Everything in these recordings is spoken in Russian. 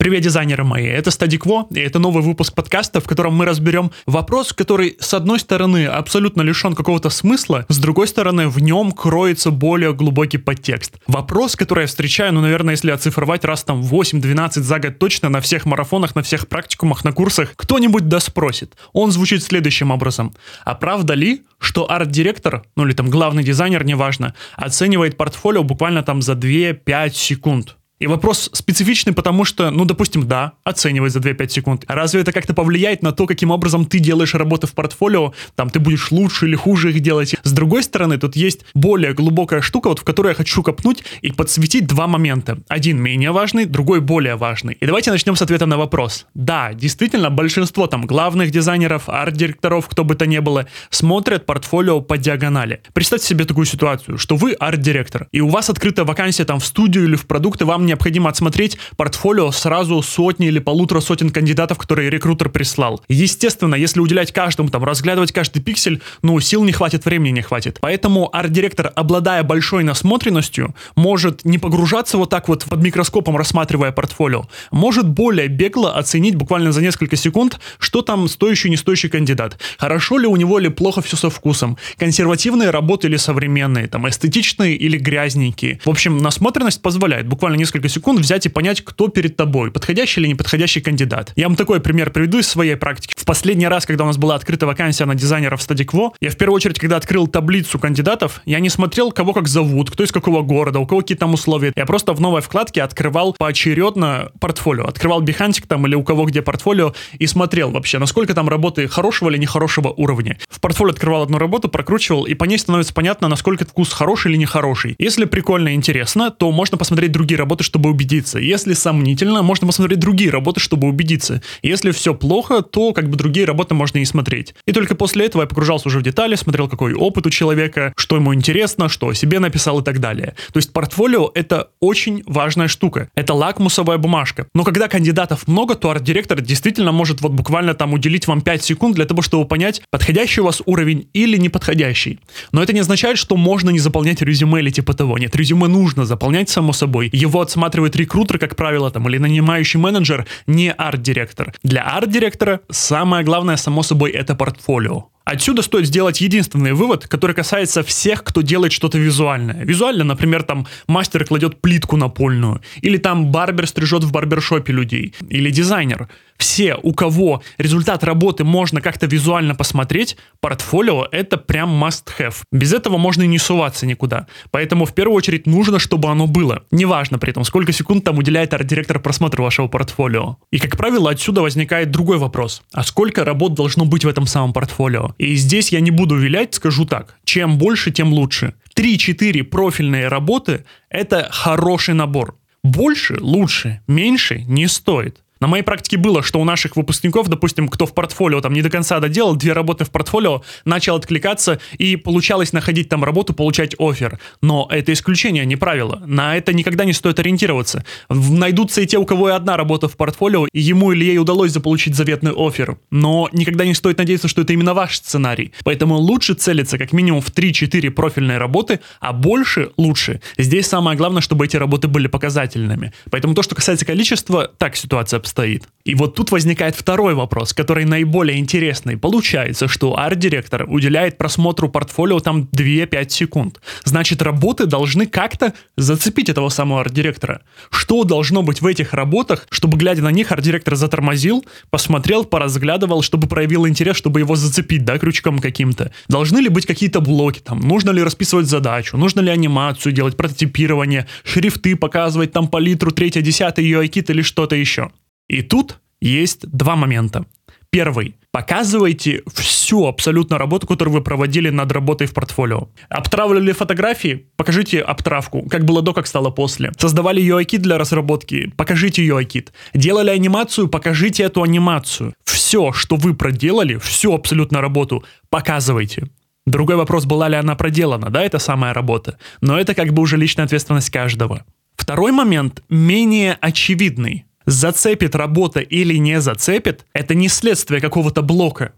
Привет, дизайнеры мои! Это Стадикво, и это новый выпуск подкаста, в котором мы разберем вопрос, который, с одной стороны, абсолютно лишен какого-то смысла, с другой стороны, в нем кроется более глубокий подтекст. Вопрос, который я встречаю, ну, наверное, если оцифровать раз там 8-12 за год точно на всех марафонах, на всех практикумах, на курсах, кто-нибудь да спросит. Он звучит следующим образом. А правда ли, что арт-директор, ну или там главный дизайнер, неважно, оценивает портфолио буквально там за 2-5 секунд? И вопрос специфичный, потому что, ну, допустим, да, оценивать за 2-5 секунд. Разве это как-то повлияет на то, каким образом ты делаешь работы в портфолио? Там ты будешь лучше или хуже их делать? С другой стороны, тут есть более глубокая штука, вот в которую я хочу копнуть и подсветить два момента. Один менее важный, другой более важный. И давайте начнем с ответа на вопрос. Да, действительно, большинство там главных дизайнеров, арт-директоров, кто бы то ни было, смотрят портфолио по диагонали. Представьте себе такую ситуацию, что вы арт-директор, и у вас открыта вакансия там в студию или в продукты, вам необходимо отсмотреть портфолио сразу сотни или полутора сотен кандидатов, которые рекрутер прислал. Естественно, если уделять каждому, там, разглядывать каждый пиксель, ну, сил не хватит, времени не хватит. Поэтому арт-директор, обладая большой насмотренностью, может не погружаться вот так вот под микроскопом, рассматривая портфолио, может более бегло оценить буквально за несколько секунд, что там стоящий, не стоящий кандидат. Хорошо ли у него или плохо все со вкусом. Консервативные работы или современные, там, эстетичные или грязненькие. В общем, насмотренность позволяет буквально несколько несколько секунд взять и понять, кто перед тобой, подходящий или неподходящий кандидат. Я вам такой пример приведу из своей практики. В последний раз, когда у нас была открыта вакансия на дизайнера в Стадикво, я в первую очередь, когда открыл таблицу кандидатов, я не смотрел, кого как зовут, кто из какого города, у кого какие там условия. Я просто в новой вкладке открывал поочередно портфолио. Открывал Бихантик там или у кого где портфолио и смотрел вообще, насколько там работы хорошего или нехорошего уровня. В портфолио открывал одну работу, прокручивал, и по ней становится понятно, насколько вкус хороший или нехороший. Если прикольно и интересно, то можно посмотреть другие работы, чтобы убедиться. Если сомнительно, можно посмотреть другие работы, чтобы убедиться. Если все плохо, то как бы другие работы можно и смотреть. И только после этого я погружался уже в детали, смотрел, какой опыт у человека, что ему интересно, что о себе написал и так далее. То есть портфолио — это очень важная штука. Это лакмусовая бумажка. Но когда кандидатов много, то арт-директор действительно может вот буквально там уделить вам 5 секунд для того, чтобы понять, подходящий у вас уровень или неподходящий. Но это не означает, что можно не заполнять резюме или типа того. Нет, резюме нужно заполнять, само собой. Его отсматривает рекрутер, как правило, там, или нанимающий менеджер, не арт-директор. Для арт-директора самое главное, само собой, это портфолио. Отсюда стоит сделать единственный вывод, который касается всех, кто делает что-то визуальное. Визуально, например, там мастер кладет плитку напольную, или там барбер стрижет в барбершопе людей, или дизайнер. Все, у кого результат работы можно как-то визуально посмотреть, портфолио — это прям must-have. Без этого можно и не суваться никуда. Поэтому в первую очередь нужно, чтобы оно было. Неважно при этом, сколько секунд там уделяет арт-директор просмотру вашего портфолио. И, как правило, отсюда возникает другой вопрос. А сколько работ должно быть в этом самом портфолио? И здесь я не буду вилять, скажу так. Чем больше, тем лучше. 3-4 профильные работы – это хороший набор. Больше, лучше, меньше не стоит. На моей практике было, что у наших выпускников, допустим, кто в портфолио там не до конца доделал, две работы в портфолио, начал откликаться и получалось находить там работу, получать офер. Но это исключение, не правило. На это никогда не стоит ориентироваться. Найдутся и те, у кого и одна работа в портфолио, и ему или ей удалось заполучить заветный офер. Но никогда не стоит надеяться, что это именно ваш сценарий. Поэтому лучше целиться как минимум в 3-4 профильные работы, а больше лучше. Здесь самое главное, чтобы эти работы были показательными. Поэтому то, что касается количества, так ситуация стоит. И вот тут возникает второй вопрос, который наиболее интересный. Получается, что арт-директор уделяет просмотру портфолио там 2-5 секунд. Значит, работы должны как-то зацепить этого самого арт-директора. Что должно быть в этих работах, чтобы, глядя на них, арт-директор затормозил, посмотрел, поразглядывал, чтобы проявил интерес, чтобы его зацепить, да, крючком каким-то. Должны ли быть какие-то блоки, там, нужно ли расписывать задачу, нужно ли анимацию делать, прототипирование, шрифты показывать, там, палитру, третье, десятое, UI-кит или что-то еще. И тут есть два момента. Первый. Показывайте всю абсолютно работу, которую вы проводили над работой в портфолио. Обтравливали фотографии? Покажите обтравку. Как было до, как стало после. Создавали UI-кит для разработки? Покажите UI-кит. Делали анимацию? Покажите эту анимацию. Все, что вы проделали, всю абсолютно работу, показывайте. Другой вопрос, была ли она проделана, да, это самая работа. Но это как бы уже личная ответственность каждого. Второй момент менее очевидный зацепит работа или не зацепит, это не следствие какого-то блока.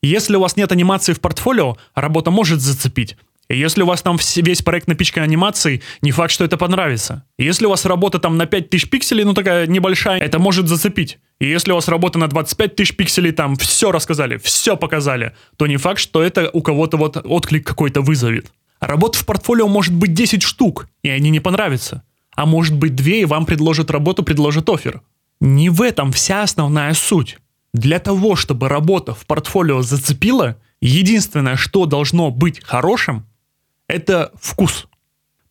Если у вас нет анимации в портфолио, работа может зацепить. Если у вас там весь проект напичкан анимацией, не факт, что это понравится. Если у вас работа там на 5000 пикселей, ну такая небольшая, это может зацепить. И если у вас работа на 25 тысяч пикселей, там все рассказали, все показали, то не факт, что это у кого-то вот отклик какой-то вызовет. Работ в портфолио может быть 10 штук, и они не понравятся. А может быть две, и вам предложат работу, предложат офер. Не в этом вся основная суть. Для того, чтобы работа в портфолио зацепила, единственное, что должно быть хорошим, это вкус.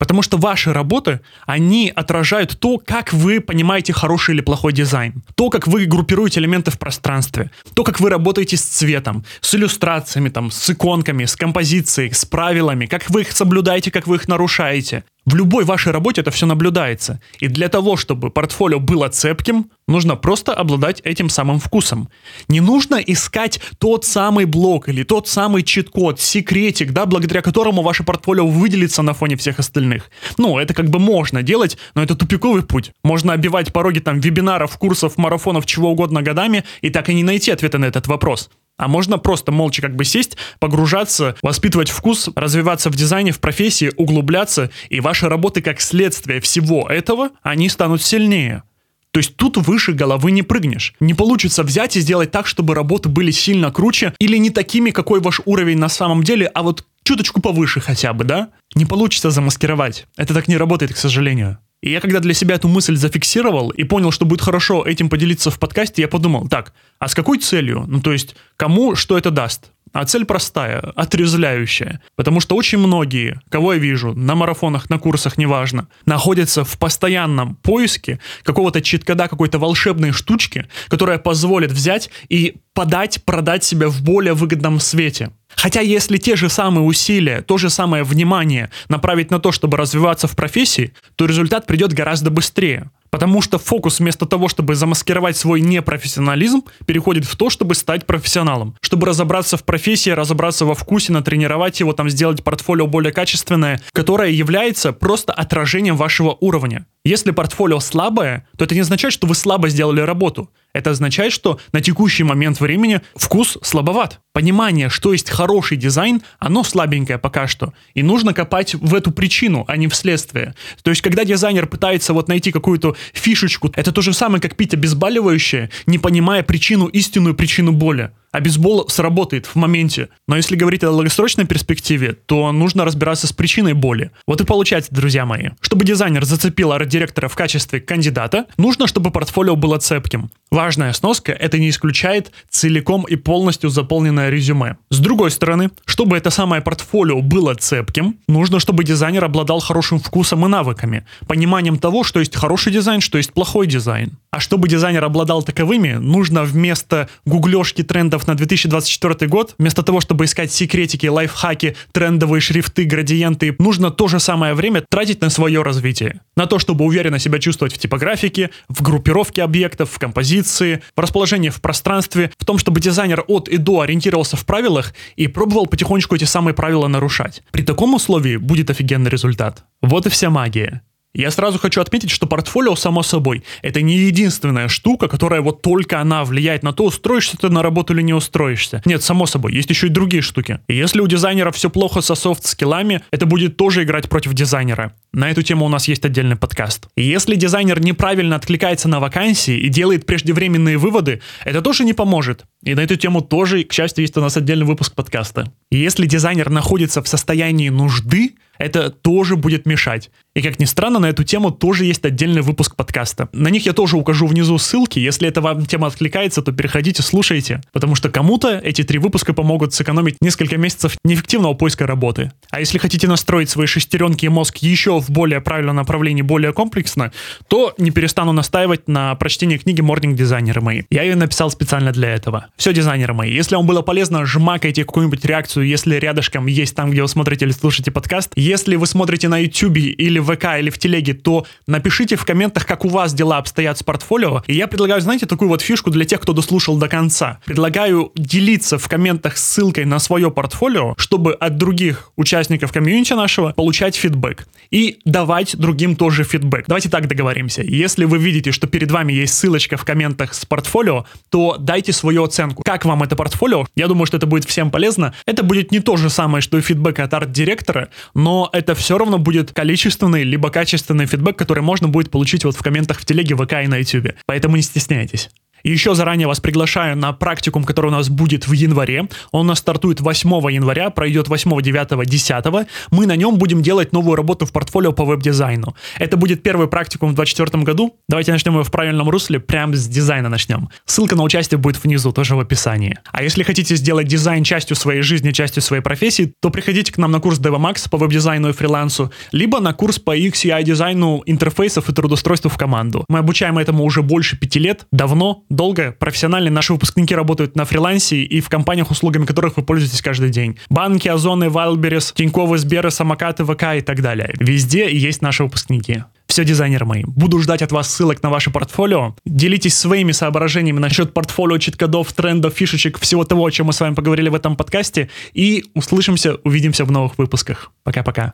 Потому что ваши работы, они отражают то, как вы понимаете хороший или плохой дизайн. То, как вы группируете элементы в пространстве. То, как вы работаете с цветом, с иллюстрациями, там, с иконками, с композицией, с правилами, как вы их соблюдаете, как вы их нарушаете. В любой вашей работе это все наблюдается. И для того, чтобы портфолио было цепким, нужно просто обладать этим самым вкусом. Не нужно искать тот самый блок или тот самый чит-код, секретик, да, благодаря которому ваше портфолио выделится на фоне всех остальных. Ну, это как бы можно делать, но это тупиковый путь. Можно обивать пороги там вебинаров, курсов, марафонов, чего угодно годами и так и не найти ответа на этот вопрос. А можно просто молча как бы сесть, погружаться, воспитывать вкус, развиваться в дизайне, в профессии, углубляться, и ваши работы как следствие всего этого, они станут сильнее. То есть тут выше головы не прыгнешь. Не получится взять и сделать так, чтобы работы были сильно круче или не такими, какой ваш уровень на самом деле, а вот чуточку повыше хотя бы, да? Не получится замаскировать. Это так не работает, к сожалению. И я когда для себя эту мысль зафиксировал и понял, что будет хорошо этим поделиться в подкасте, я подумал, так, а с какой целью? Ну, то есть, кому что это даст? А цель простая, отрезвляющая. Потому что очень многие, кого я вижу, на марафонах, на курсах, неважно, находятся в постоянном поиске какого-то читкода, какой-то волшебной штучки, которая позволит взять и подать, продать себя в более выгодном свете. Хотя если те же самые усилия, то же самое внимание направить на то, чтобы развиваться в профессии, то результат придет гораздо быстрее. Потому что фокус вместо того, чтобы замаскировать свой непрофессионализм, переходит в то, чтобы стать профессионалом. Чтобы разобраться в профессии, разобраться во вкусе, натренировать его, там сделать портфолио более качественное, которое является просто отражением вашего уровня. Если портфолио слабое, то это не означает, что вы слабо сделали работу. Это означает, что на текущий момент времени вкус слабоват. Понимание, что есть хороший дизайн, оно слабенькое пока что. И нужно копать в эту причину, а не в следствие. То есть, когда дизайнер пытается вот найти какую-то фишечку, это то же самое, как пить обезболивающее, не понимая причину, истинную причину боли а бейсбол сработает в моменте. Но если говорить о долгосрочной перспективе, то нужно разбираться с причиной боли. Вот и получается, друзья мои. Чтобы дизайнер зацепил арт-директора в качестве кандидата, нужно, чтобы портфолио было цепким. Важная сноска — это не исключает целиком и полностью заполненное резюме. С другой стороны, чтобы это самое портфолио было цепким, нужно, чтобы дизайнер обладал хорошим вкусом и навыками, пониманием того, что есть хороший дизайн, что есть плохой дизайн. А чтобы дизайнер обладал таковыми, нужно вместо гуглежки трендов на 2024 год, вместо того, чтобы искать секретики, лайфхаки, трендовые шрифты, градиенты, нужно то же самое время тратить на свое развитие. На то, чтобы уверенно себя чувствовать в типографике, в группировке объектов, в композиции, в расположении в пространстве, в том, чтобы дизайнер от и до ориентировался в правилах и пробовал потихонечку эти самые правила нарушать. При таком условии будет офигенный результат. Вот и вся магия. Я сразу хочу отметить, что портфолио, само собой, это не единственная штука, которая вот только она влияет на то, устроишься ты на работу или не устроишься. Нет, само собой, есть еще и другие штуки. И если у дизайнера все плохо со софт-скиллами, это будет тоже играть против дизайнера. На эту тему у нас есть отдельный подкаст. И если дизайнер неправильно откликается на вакансии и делает преждевременные выводы, это тоже не поможет. И на эту тему тоже, к счастью, есть у нас отдельный выпуск подкаста. И если дизайнер находится в состоянии нужды, это тоже будет мешать. И как ни странно, на эту тему тоже есть отдельный выпуск подкаста. На них я тоже укажу внизу ссылки. Если эта вам тема откликается, то переходите, слушайте. Потому что кому-то эти три выпуска помогут сэкономить несколько месяцев неэффективного поиска работы. А если хотите настроить свои шестеренки и мозг еще в более правильном направлении, более комплексно, то не перестану настаивать на прочтении книги Morning дизайнеры мои. Я ее написал специально для этого. Все, дизайнеры мои, если вам было полезно, жмакайте какую-нибудь реакцию, если рядышком есть там, где вы смотрите или слушаете подкаст. Если вы смотрите на YouTube или в ВК или в телеге, то напишите в комментах, как у вас дела обстоят с портфолио. И я предлагаю, знаете, такую вот фишку для тех, кто дослушал до конца. Предлагаю делиться в комментах ссылкой на свое портфолио, чтобы от других участников комьюнити нашего получать фидбэк. И давать другим тоже фидбэк. Давайте так договоримся. Если вы видите, что перед вами есть ссылочка в комментах с портфолио, то дайте свою оценку. Как вам это портфолио? Я думаю, что это будет всем полезно. Это будет не то же самое, что и фидбэк от арт-директора, но это все равно будет количественный либо качественный фидбэк, который можно будет получить вот в комментах в телеге, ВК и на YouTube. Поэтому не стесняйтесь. Еще заранее вас приглашаю на практикум, который у нас будет в январе. Он у нас стартует 8 января, пройдет 8, 9, 10. Мы на нем будем делать новую работу в портфолио по веб-дизайну. Это будет первый практикум в 2024 году. Давайте начнем его в правильном русле, прям с дизайна начнем. Ссылка на участие будет внизу, тоже в описании. А если хотите сделать дизайн частью своей жизни, частью своей профессии, то приходите к нам на курс DevMax по веб-дизайну и фрилансу, либо на курс по UX дизайну интерфейсов и трудоустройству в команду. Мы обучаем этому уже больше пяти лет, давно, долго, профессионально. Наши выпускники работают на фрилансе и в компаниях, услугами которых вы пользуетесь каждый день. Банки, Озоны, Вайлберис, Тиньковы, Сберы, Самокаты, ВК и так далее. Везде есть наши выпускники. Все, дизайнеры мои. Буду ждать от вас ссылок на ваше портфолио. Делитесь своими соображениями насчет портфолио, чит-кодов, трендов, фишечек, всего того, о чем мы с вами поговорили в этом подкасте. И услышимся, увидимся в новых выпусках. Пока-пока.